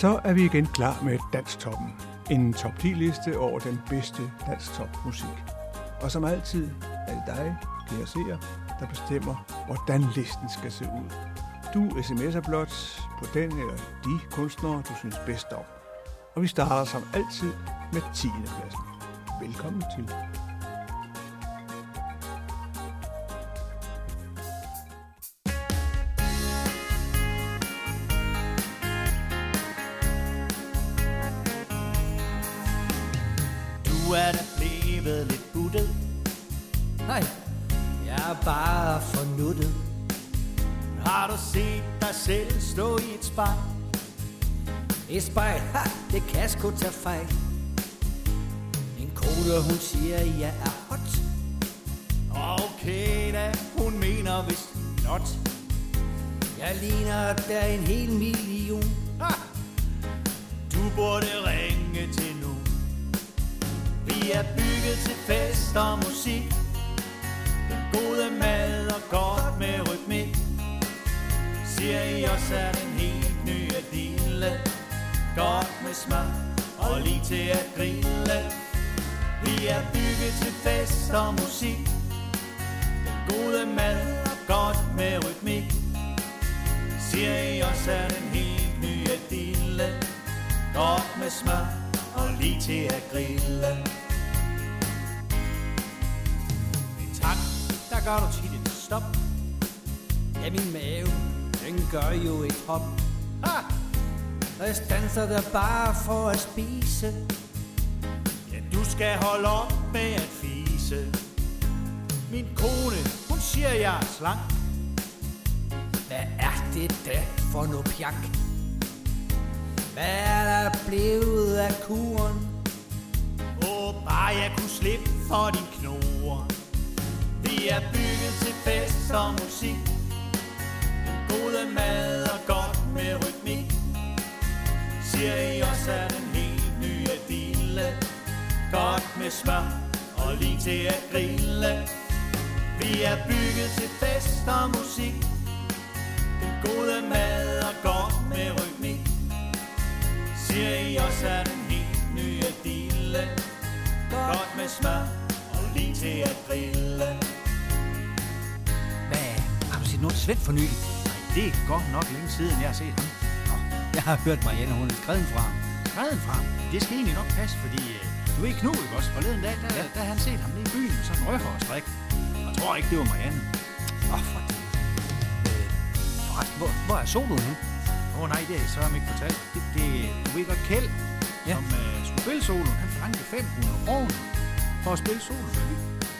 Så er vi igen klar med Danstoppen. En top 10 liste over den bedste danstopmusik. musik. Og som altid er det dig, kære seer, der bestemmer, hvordan listen skal se ud. Du sms'er blot på den eller de kunstnere, du synes bedst om. Og vi starter som altid med 10. pladsen. Velkommen til. Dig selv stå i et spejl? Et spejl, ha, det kan sgu tage fejl. En kode, hun siger, jeg er hot. Okay da, hun mener vist not Jeg ligner der en hel million. ha! Du burde ringe til nu Vi er bygget til fest og musik Den gode mad og godt med rytmik Siger I også er den helt nye dille Godt med smag og lige til at grille. Vi er bygget til fest og musik. Den gode mad og godt med rytmik. Siger I også er den helt nye dille Godt med smag og lige til at grille. Men tak, der gør du tit et stop. Ja, min mave, den gør jo et hop. ha! Og jeg stanser der bare for at spise. Ja, du skal holde op med at fise Min kone, hun siger jeg er slank Hvad er det da for noget pjak? Hvad er der blevet af kuren? Åh, bare jeg kunne slippe for din knor Vi er bygget til fest og musik den gode mad og godt med rytmik Siger I også er den helt nye dille? Godt med smør og lige til at grille. Vi er bygget til fest og musik. Den gode mad og godt med rytmik Siger I også er den helt nye dille? Godt med smør og lige til at grille. Hvad? Har du set noget Svend for nylig? Det er godt nok længe siden, jeg har set ham. Nå, jeg har hørt Marianne, hun er skrevet fra ham. Skrevet fra ham. Det skal egentlig nok passe, fordi øh, du ved Knud, ikke også? Forleden dag, der, ja. der havde han set ham nede i byen med sådan en rødhårstrik. Jeg tror ikke, det var Marianne. Åh, oh, for det. Øh, forresten, hvor, hvor er soloen henne? Åh oh, nej, det har jeg så ikke fortalt. Det, det, du ved godt, Kjeld, Ja. som øh, skulle spille soloen, han forlangte 500 kroner for at spille soloen.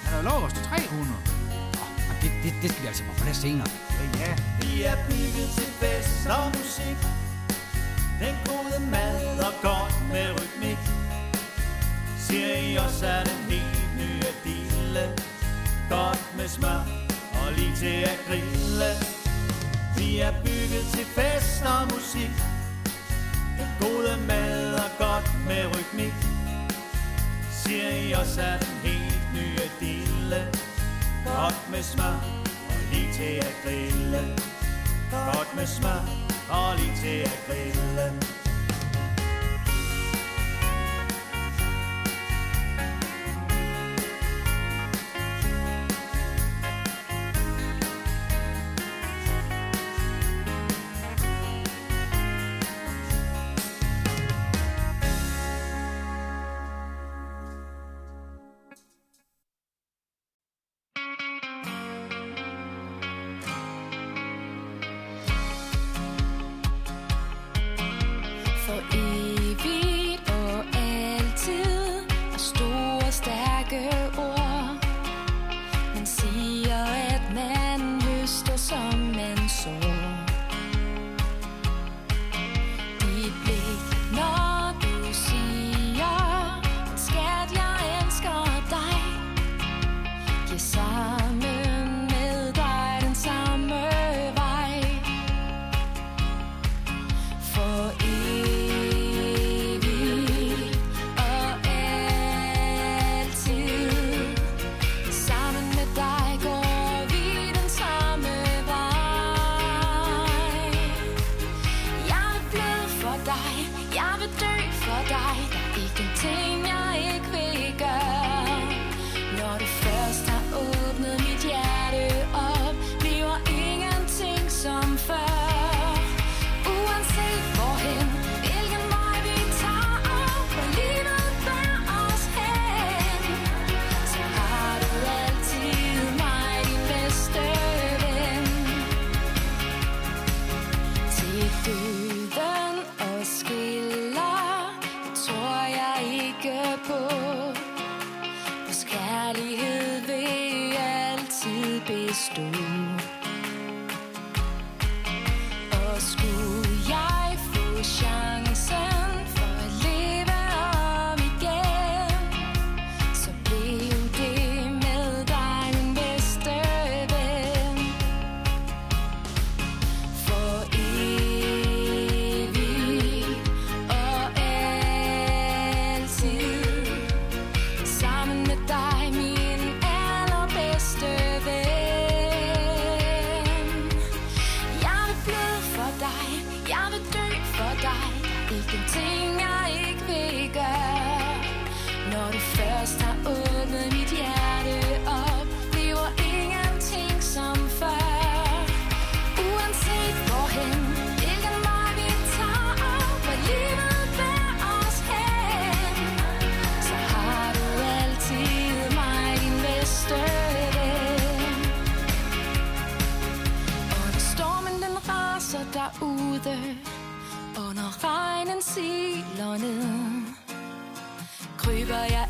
Han har lovet os til 300. Det, det, det skal vi altså på plads senere. Ja, ja. Vi er bygget til fest og musik. Den gode mad og godt med rytmik. Siger I også er den helt nye dille Godt med smør og lige til at grille. Vi er bygget til fest og musik. Den gode mad og godt med rytmik. Siger I også er den helt nye dille Godt med smør og lige til at grille. Godt med smør og lige til at grille. dig. Jeg vil dø for dig. Der er ikke en ting, jeg ikke vil gøre. Når du helt og ned Kryber jeg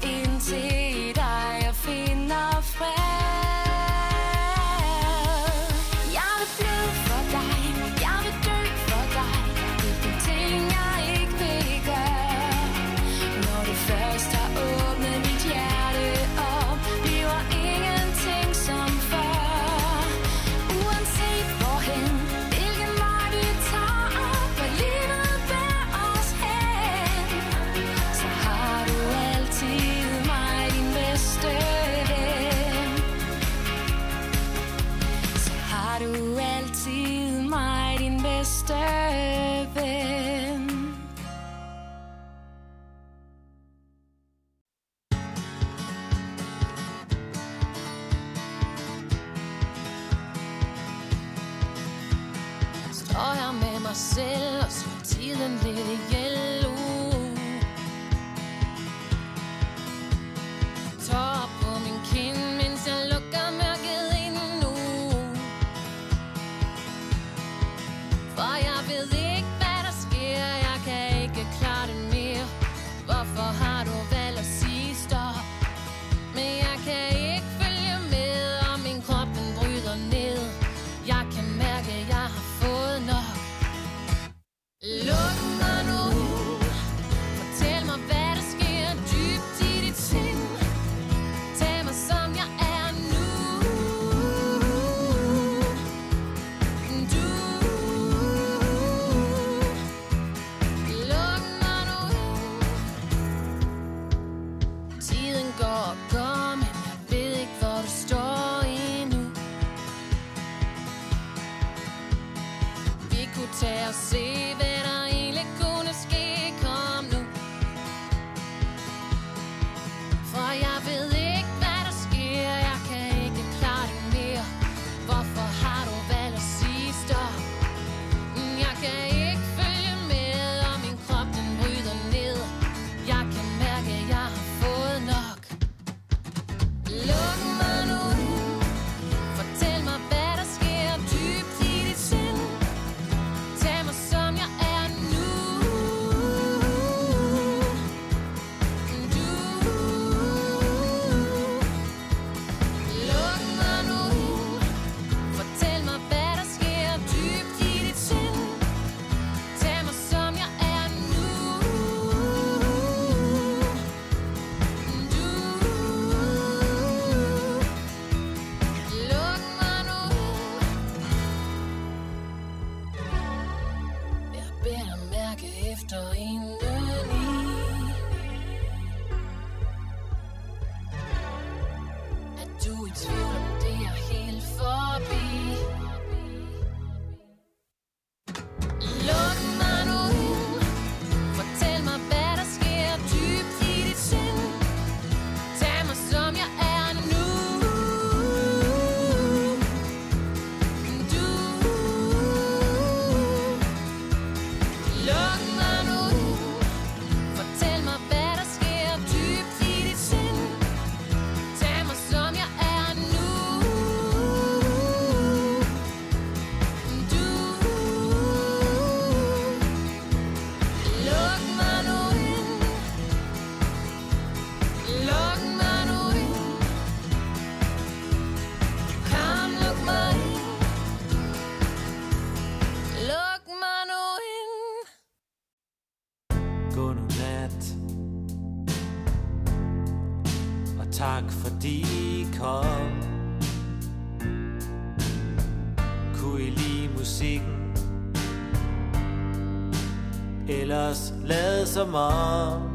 lad som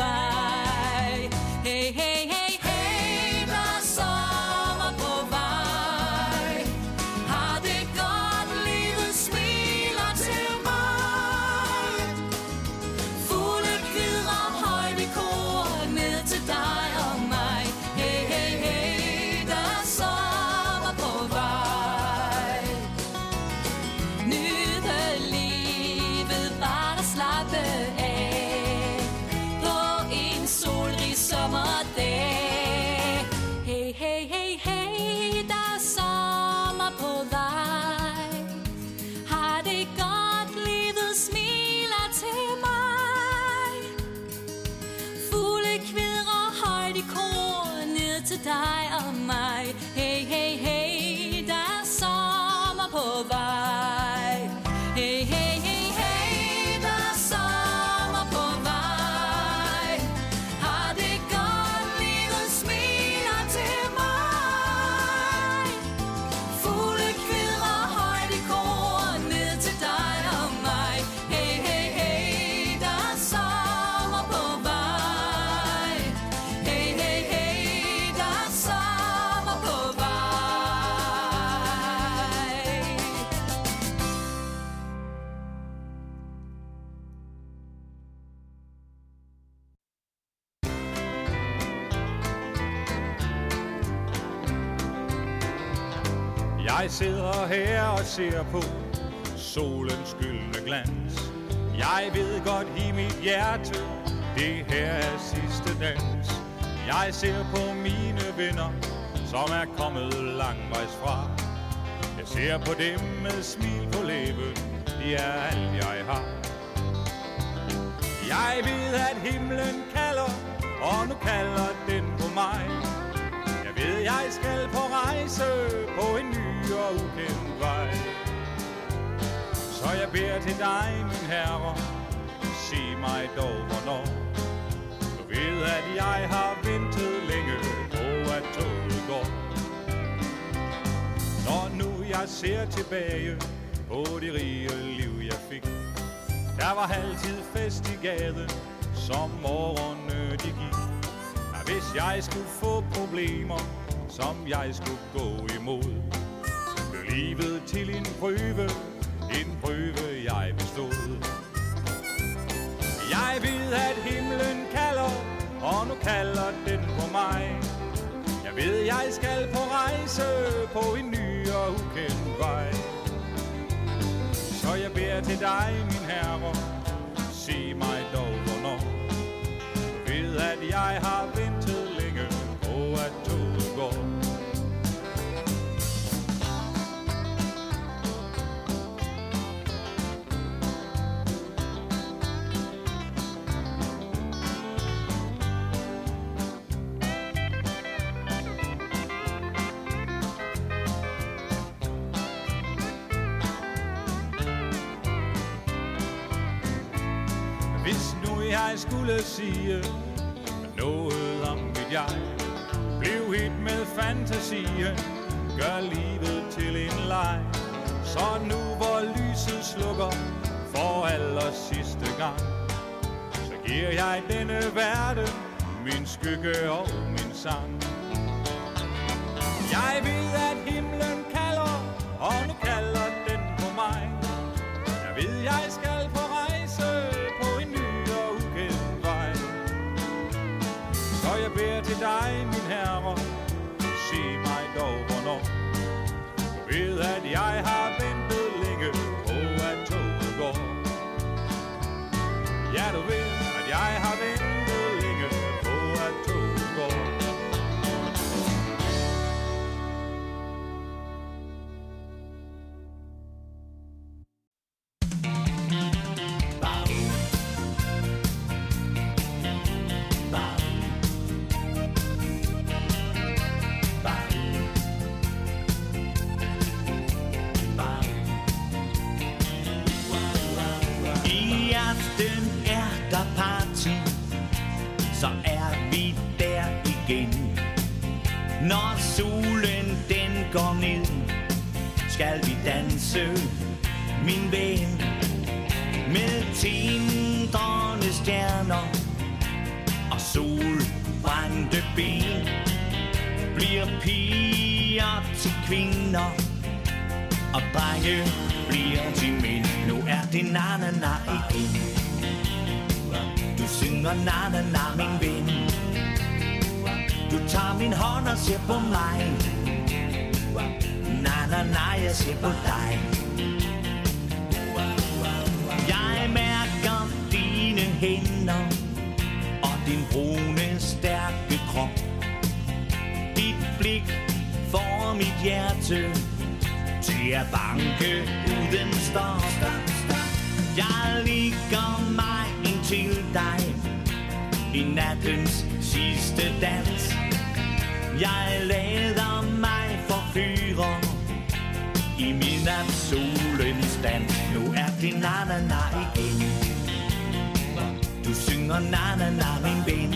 survive. Jeg sidder her og ser på solens gyldne glans. Jeg ved godt i mit hjerte, det her er sidste dans. Jeg ser på mine venner, som er kommet langvejs fra. Jeg ser på dem med smil på læben, de er alt jeg har. Jeg ved, at himlen kalder, og nu kalder den på mig. Jeg ved, jeg skal på rejse på en ny og ukendt vej. Så jeg beder til dig, min herre, sig mig dog hvornår. Du ved, at jeg har ventet længe på, at toget går. Når nu jeg ser tilbage på det rige liv, jeg fik. Der var altid fest i gaden, som morgerne de gik. Og hvis jeg skulle få problemer, som jeg skulle gå imod, livet til en prøve, en prøve jeg bestod. Jeg ved, at himlen kalder, og nu kalder den på mig. Jeg ved, jeg skal på rejse på en ny og ukendt vej. Så jeg beder til dig, min herre, sige noget om mit jeg. Bliv hit med fantasien Gør livet til en leg. Så nu hvor lyset slukker For aller sidste gang Så giver jeg denne verden Min skygge og min sang. Jeg ved at ved at jeg har ventet tindrende stjerner Og solbrændte ben Bliver piger til kvinder og drenge bliver til mænd. Nu er det na na na igen Du synger na na na min ven. Du tager min hånd og ser på mig. Na na na jeg ser på dig. Hænder Og din brune stærke krop Dit blik får mit hjerte til at banke uden stop. Jeg ligger mig ind til dig i nattens sidste dans. Jeg lader mig forfyre I min solens dans. Nu er det na-na-na igen Synger na-na-na min ven.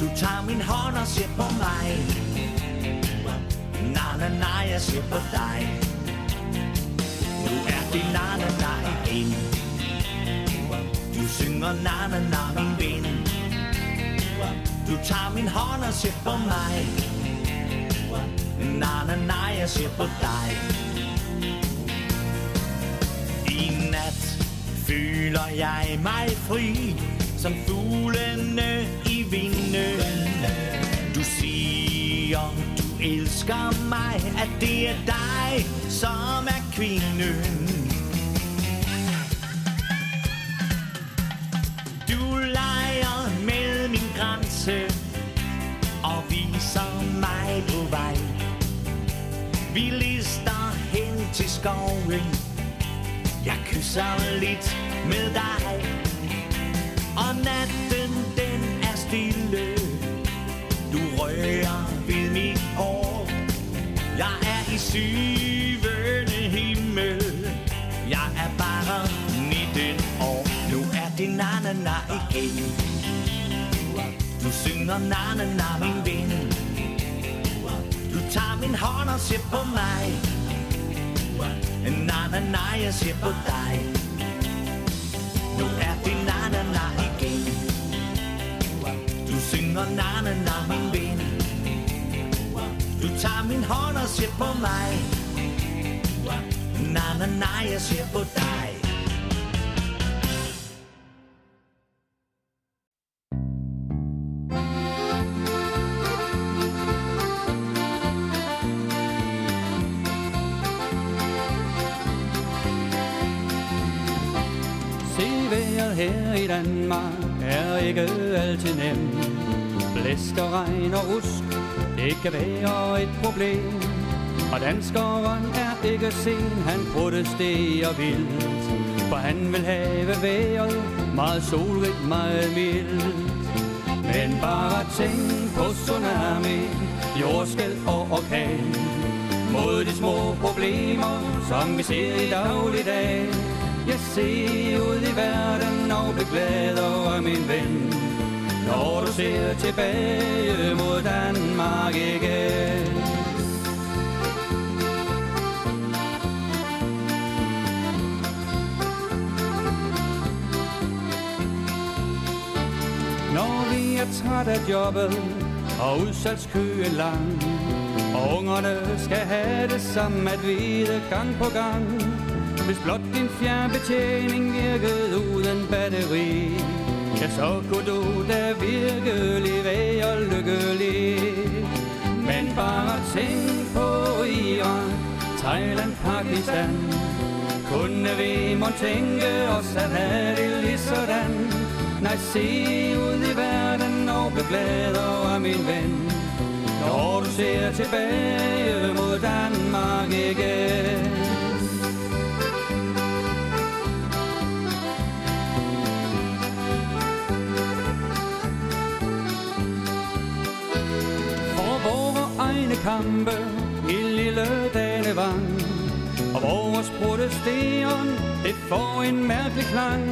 Du tager min hånd og ser på mig. Na-na-na jeg ser på dig. Nu er det na-na-na igen Du synger na-na-na min ven. Du tager min hånd og ser på mig. Na-na-na jeg ser på dig. Føler jeg mig fri Som fuglene i vinden Du siger, du elsker mig At det er dig, som er kvinden. Du leger med min grænse Og viser mig på vej. Vi lister hen til skoven. Jeg kysser lidt med dig. Og natten den er stille. Du rører ved mit hår. Jeg er i syvende himmel. Jeg er bare 19 år. Nu er det na-na-na igen. Du synger na-na-na min ven. Du tager min hånd og ser på mig. Na-na-na jeg ser på dig. Synger na-na-na min ven. Du tager min hånd og ser på mig. Na-na-na jeg ser på dig. Her i Danmark er ikke altid nemt blæster, regn og rusk, det kan være et problem. Og danskeren er ikke sen, han protesterer vildt. For han vil have vejret meget solrigt, meget mildt. Men bare tænk på tsunami, jordskæld og orkan. Mod de små problemer, som vi ser i dagligdag. Jeg ser ud i verden og bliver glad min ven når du ser tilbage mod Danmark igen. Når vi er træt af jobbet og udsalgskøen lang Og ungerne skal have det samme at vide gang på gang Hvis blot din fjernbetjening virkede uden batteri. Ja, så kunne du da virkelig være lykkelig. Men bare tænk på Iran, Thailand, Pakistan. Kunne vi må tænke os at have det lige sådan? Nej, se ud i verden og bliv over min ven. Når du ser tilbage mod Danmark igen. Kampe i lille Danevang. Og vores protesteren, det får en mærkelig klang.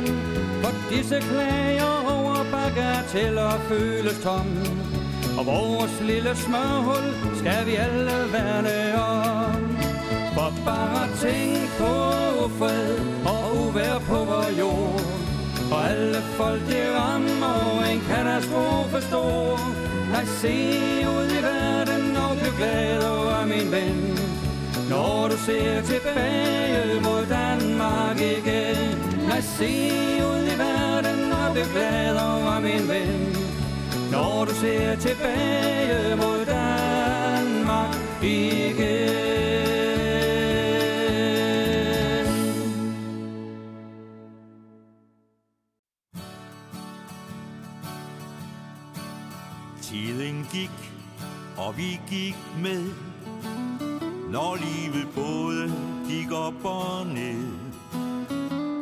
For disse klager over bagateller føles tom. Og vores lille smørhul skal vi alle værne om. For bare tænk på ufred og uvær på vor jord. Og alle folk de rammer en katastrofe stor Nej, se ud glad over min ven. Når du ser tilbage mod Danmark igen Nej, se ud i verden og blive glad over min ven. Når du ser tilbage mod Danmark igen. og vi gik med. Når livet både gik op og ned,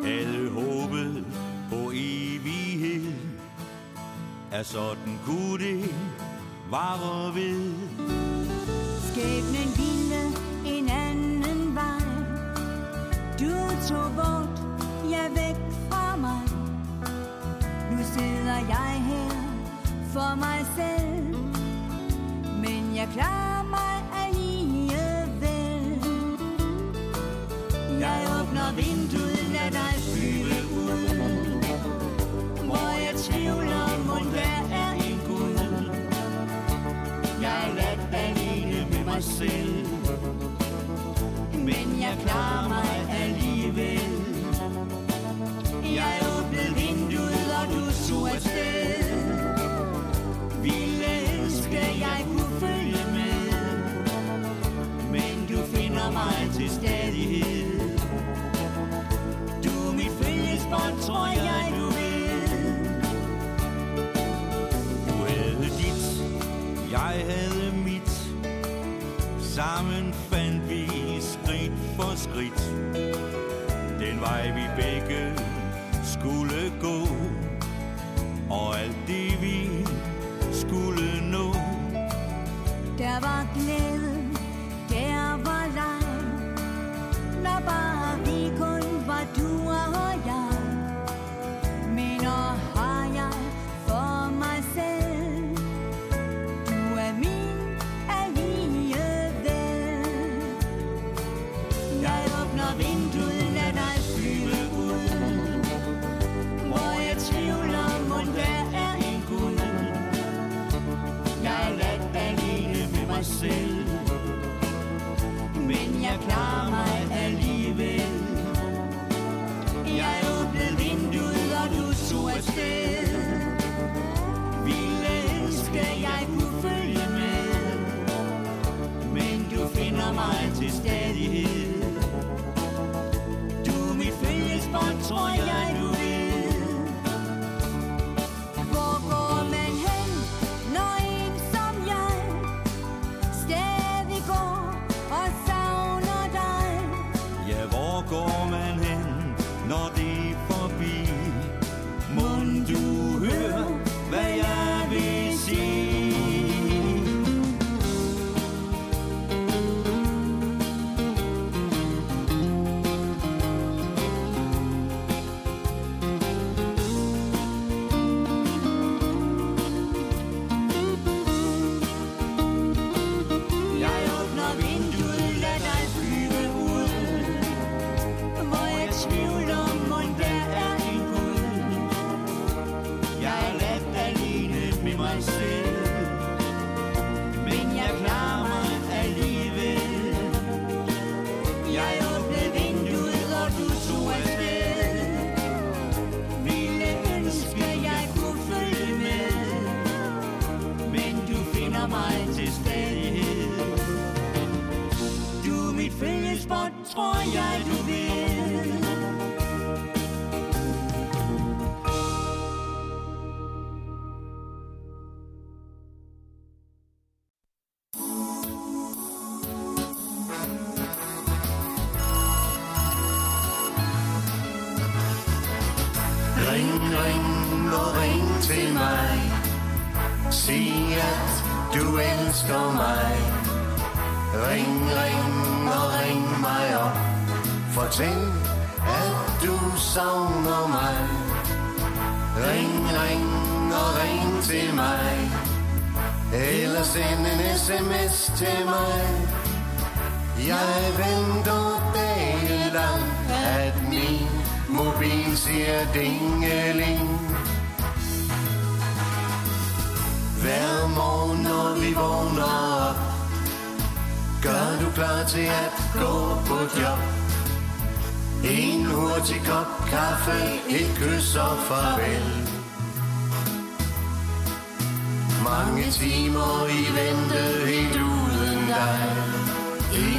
alle håbede på evighed. Er sådan kunne det vare ved. Skæbnen ville en anden vej. Du tog bort, jeg væk fra mig. Nu sidder jeg her for mig selv jeg klarer mig alligevel. Jeg åbner vinduet Sammen fandt vi skridt for skridt. Den vej vi begge skulle gå.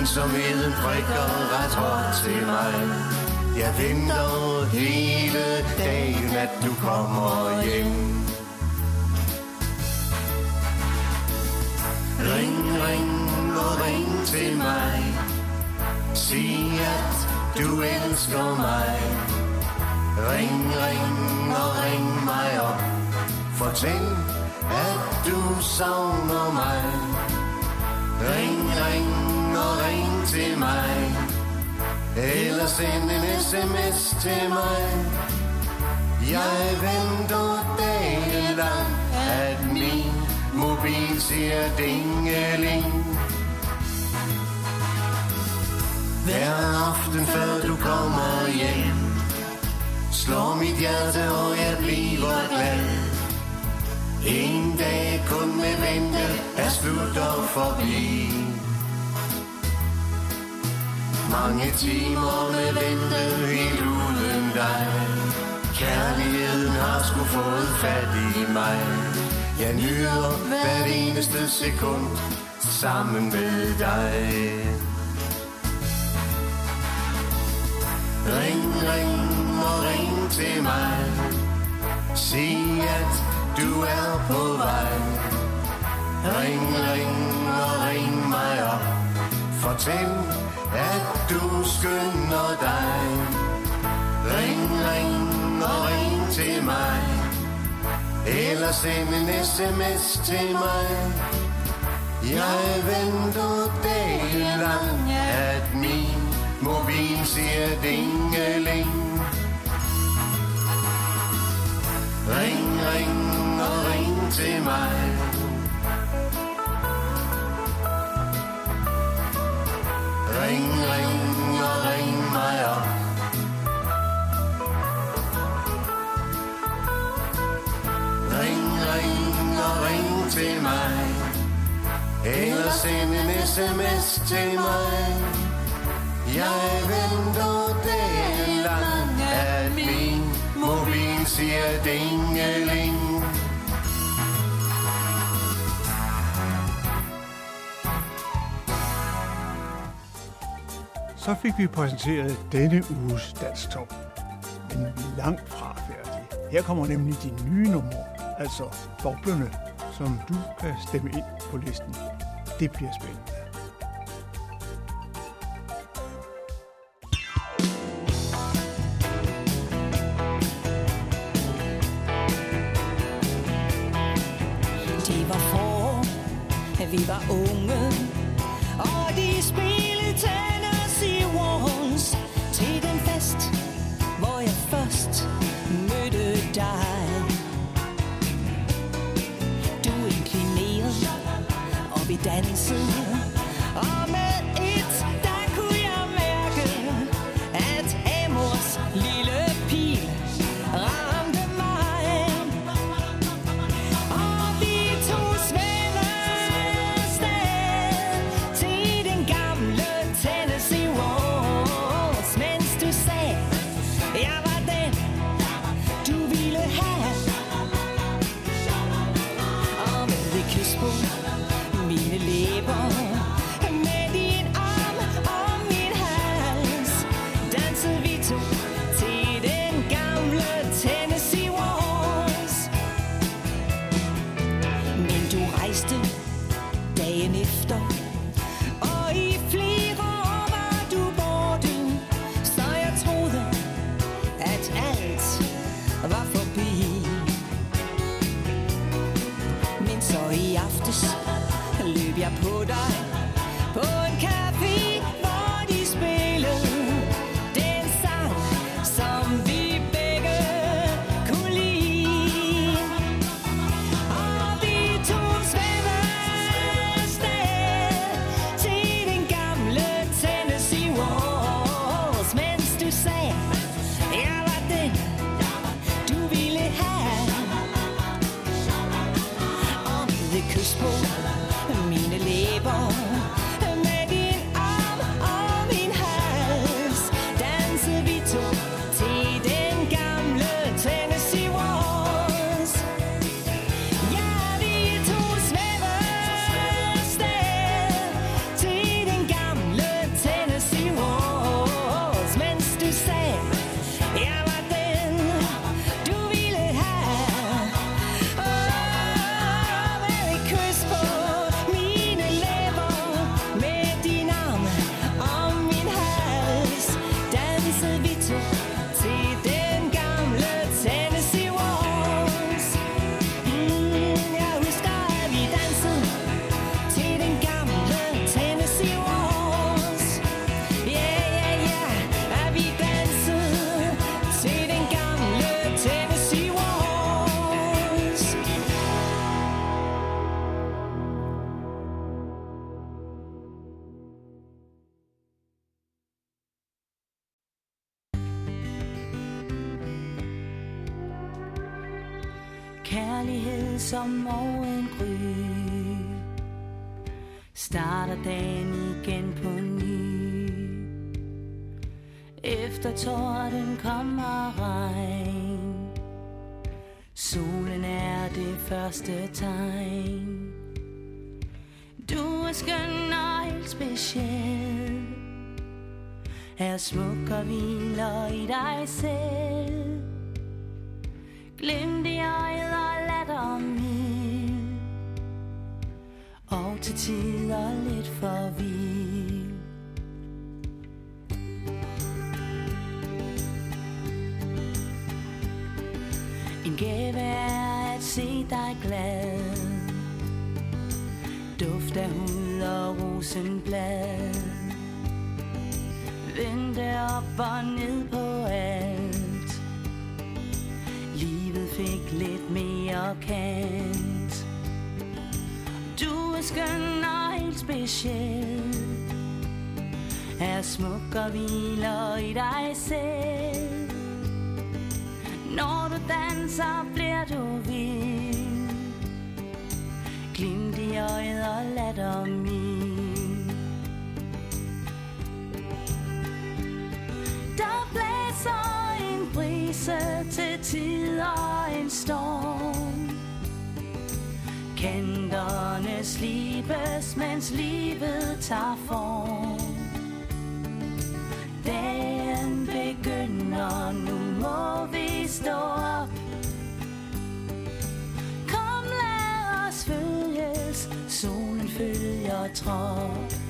Ensomheden prikker ret hårdt til mig. Jeg venter hele dagen, at du kommer hjem. Ring, ring og ring til mig. Sig at du elsker mig. Ring, ring og ring mig op. Fortæl, at du savner mig. Ring, ring og ring til mig. Eller send en sms til mig. Jeg venter dagen lang At min mobil siger dingeling. Hver aften før du kommer hjem Slår mit hjerte og jeg bliver glad. En dag kun med vente er slut og forbi. Mange timer med vente helt uden dig. Kærligheden har sgu fået fat i mig. Jeg nyder hver eneste sekund sammen med dig. Ring, ring og ring til mig. Sig at du er på vej. Ring, ring og ring mig op. Fortæl at du skynder dig. Ring, ring og ring til mig. Eller send en sms til mig. Jeg venter dagen lang At min mobil siger dingeling. Ring, ring og ring til mig. Se mig Eller send en sms til mig Jeg venter det lang At min mobil siger dingeling Så fik vi præsenteret denne uges dansk top. Men vi er langt fra færdige. Her kommer nemlig de nye numre, altså boblerne, som du kan stemme ind på listen. Det bliver spændende. Det var for, at vi var unge, og smuk og hviler i dig selv Glem i øjet og latter mild Og til tider lidt for vild En gave er at se dig glad Duft af hud og rosenblad op og ned på alt. Livet fik lidt mere kant. Du er skøn og helt speciel Er smuk og hviler i dig selv. Når du danser bliver du vild. Glimt i øjet og latter min brise til tider en storm. Kanterne slibes, mens livet tager form. Dagen begynder, nu må vi stå op. Kom lad os følges, solen følger trop.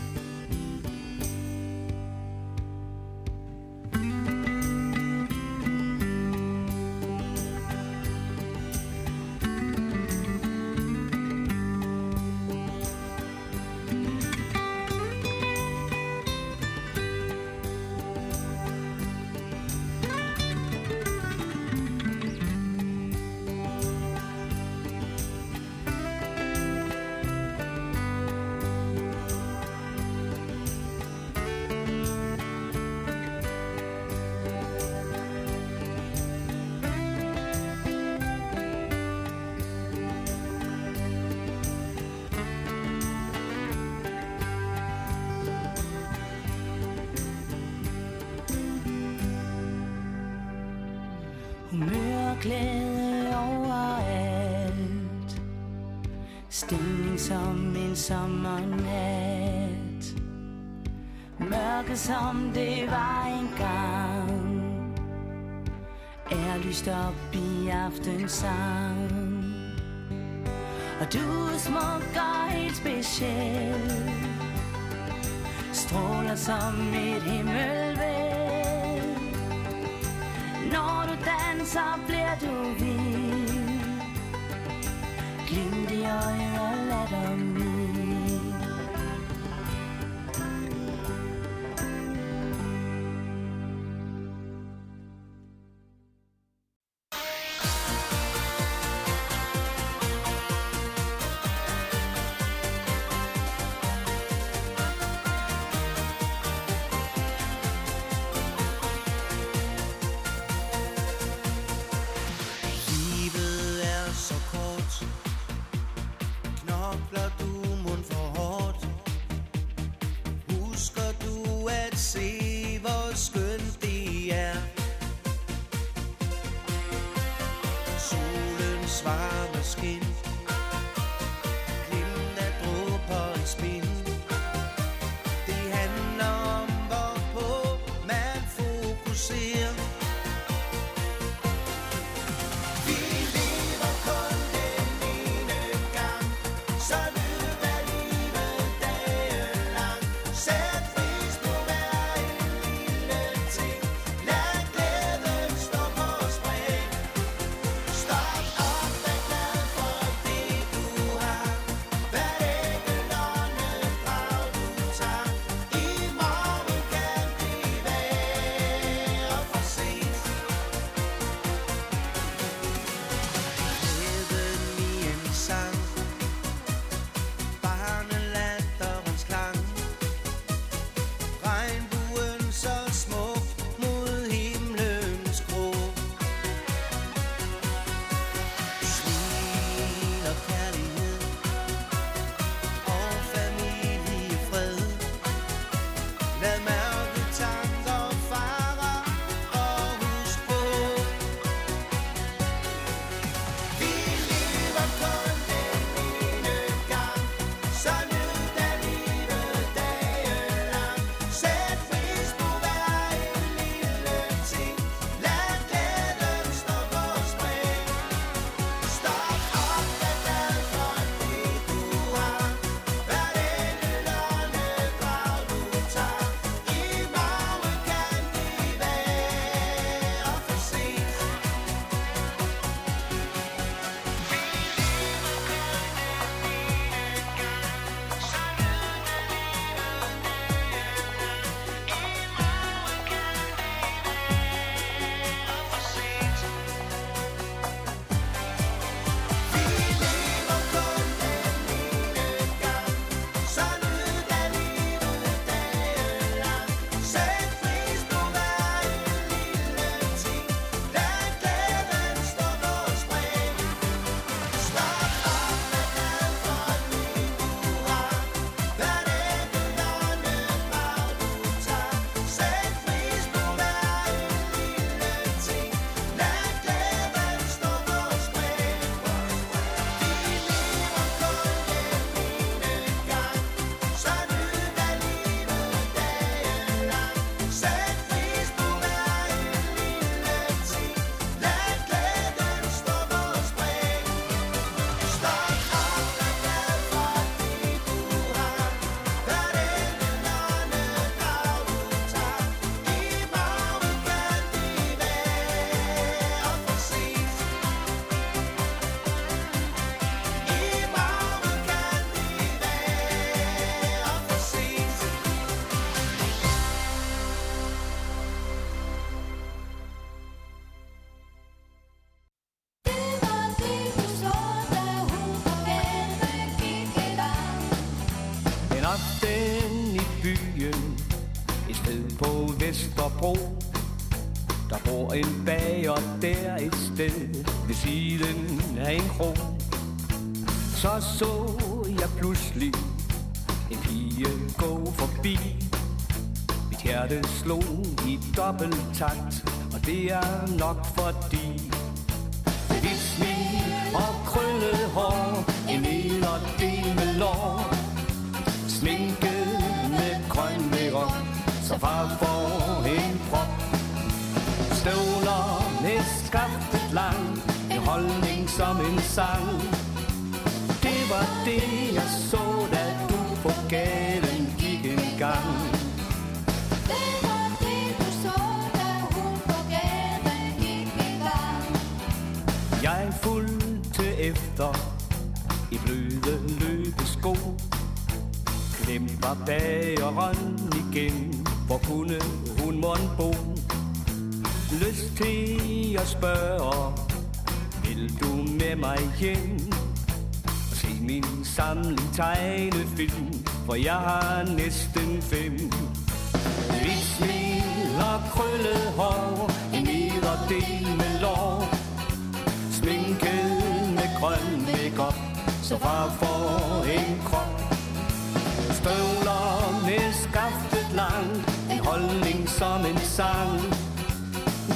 Er lyst op i aftensang. Og du er smuk og helt speciel. Stråler som et himmelvæld. Når du danser, bliver du vild Glimt i øjet og latter min Så så jeg pludselig En pige gå forbi. Mit hjerte slog i dobbelt takt Og det er nok for bløde løbesko. Glem var bageren igen. Hvor kunne hun måtte bo? Lyst til at spørge Vil du med mig hjem? Se min samling tegnefilm For jeg har næsten fem. Hvidt smil og krøllet hår En nederdel med lår. Sminket med grøn makeup så far får en krop. Støvler med skaftet lang. En holdning som en sang.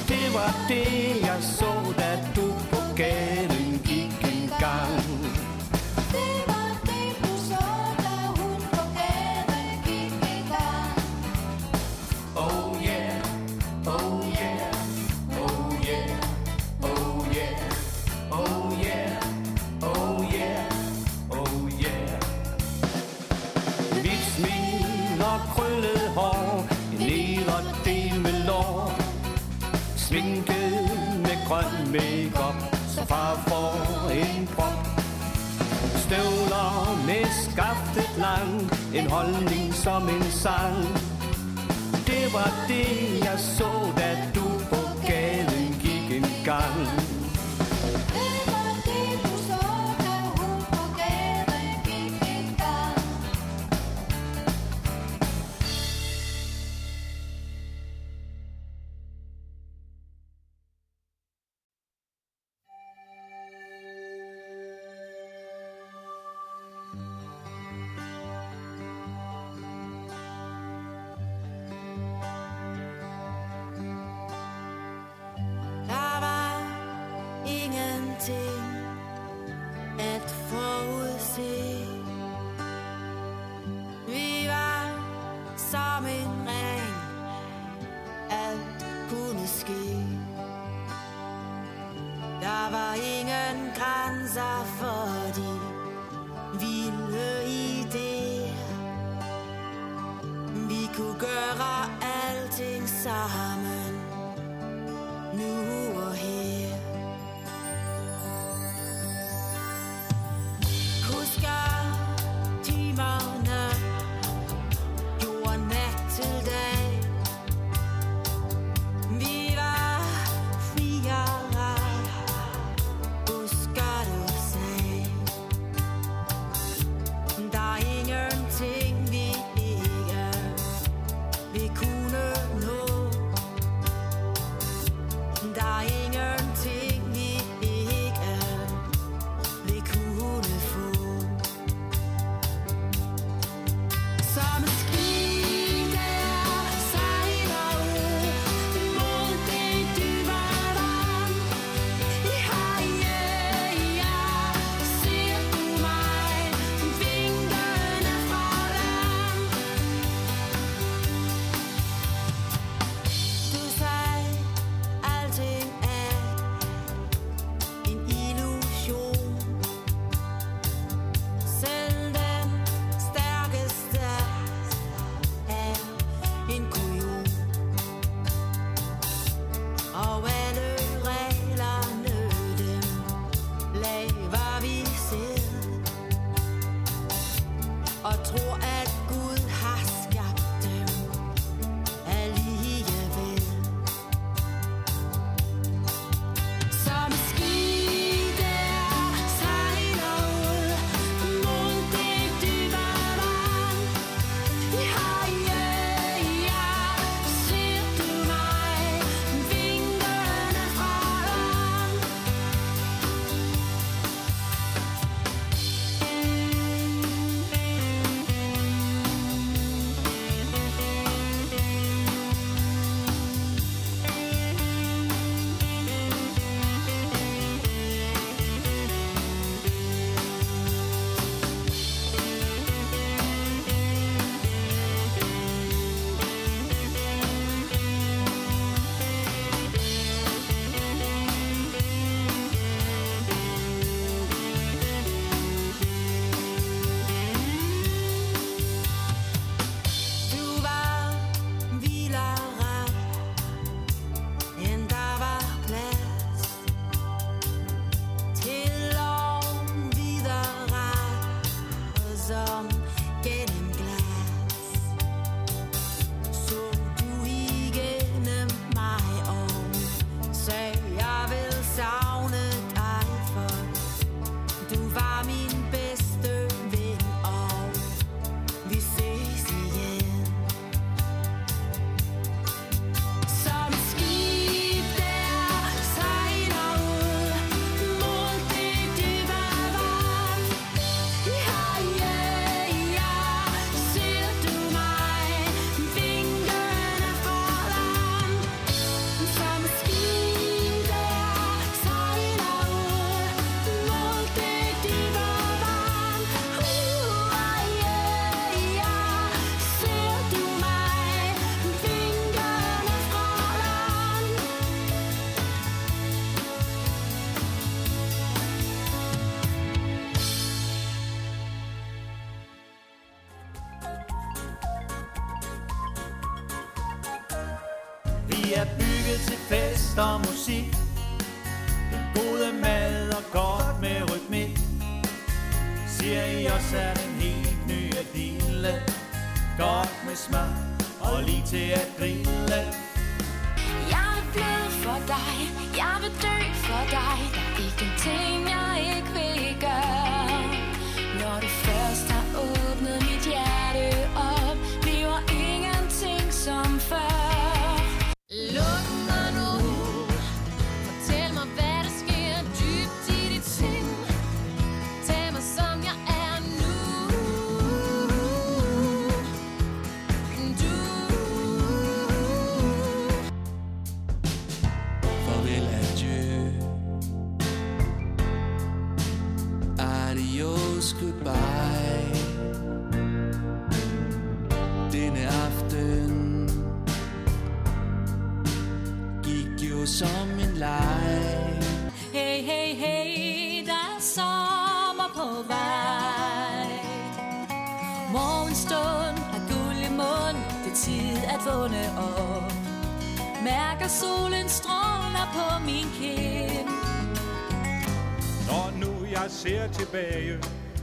Det var det jeg så Da du på gaden grøn makeup, så far får en prop. Støvler med skaftet lang, en holdning som en sang. Det var det, jeg så, da du på gaden gik en gang. Som en leg Hey, hey, hey, der er sommer på vej. Morgenstund har guld i mund, det er tid at vågne op. Mærker solen stråler på min kind. Når nu jeg ser tilbage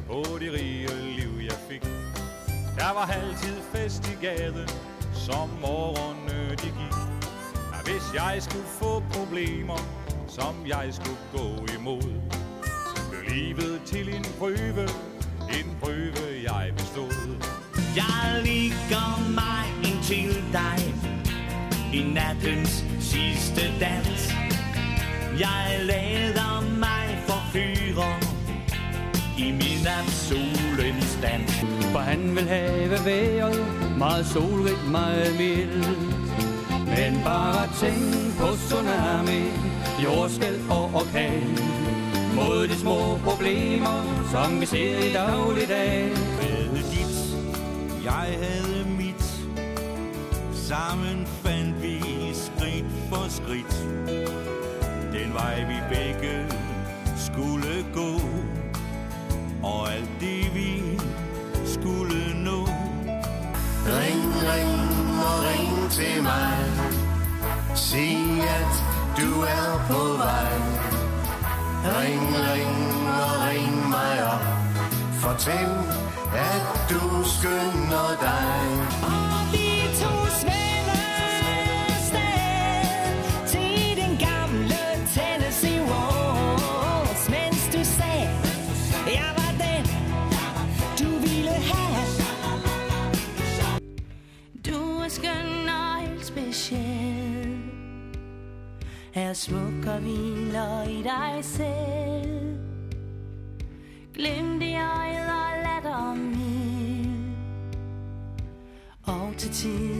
på det rige liv jeg fik Der var altid fest i gaden, som årene de gik hvis jeg skulle få problemer, som jeg skulle gå imod Blev livet til en prøve, en prøve jeg bestod. Jeg ligger mig ind til dig I nattens sidste dans. Jeg lader mig forfyre I min nat solens dans. For han vil have vejret meget solrigt, meget mildt. Men bare tænk på tsunami, jordskæld og orkan. Mod de små problemer, som vi ser i dagligdag. havde dit, jeg havde mit. Sammen fandt vi skridt for skridt. Den vej vi begge skulle gå. Og alt det vi skulle nå. Ring, ring må ringe til mig. Sig at du er på vej. Ring, ring og ring mig op. Fortæl at du skynder dig. I dig selv. Glem i øjet og latter mild Og til tid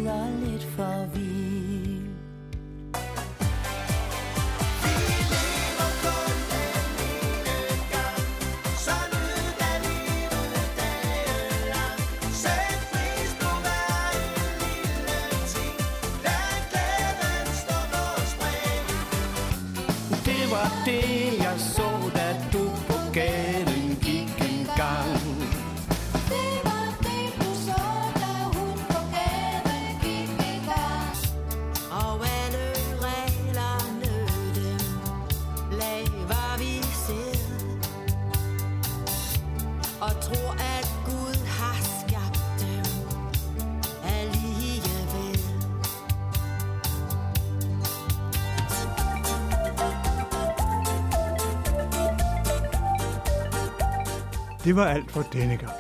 Det var alt for denne gang.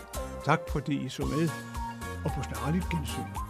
Tak fordi I så med, og på snarligt gensyn.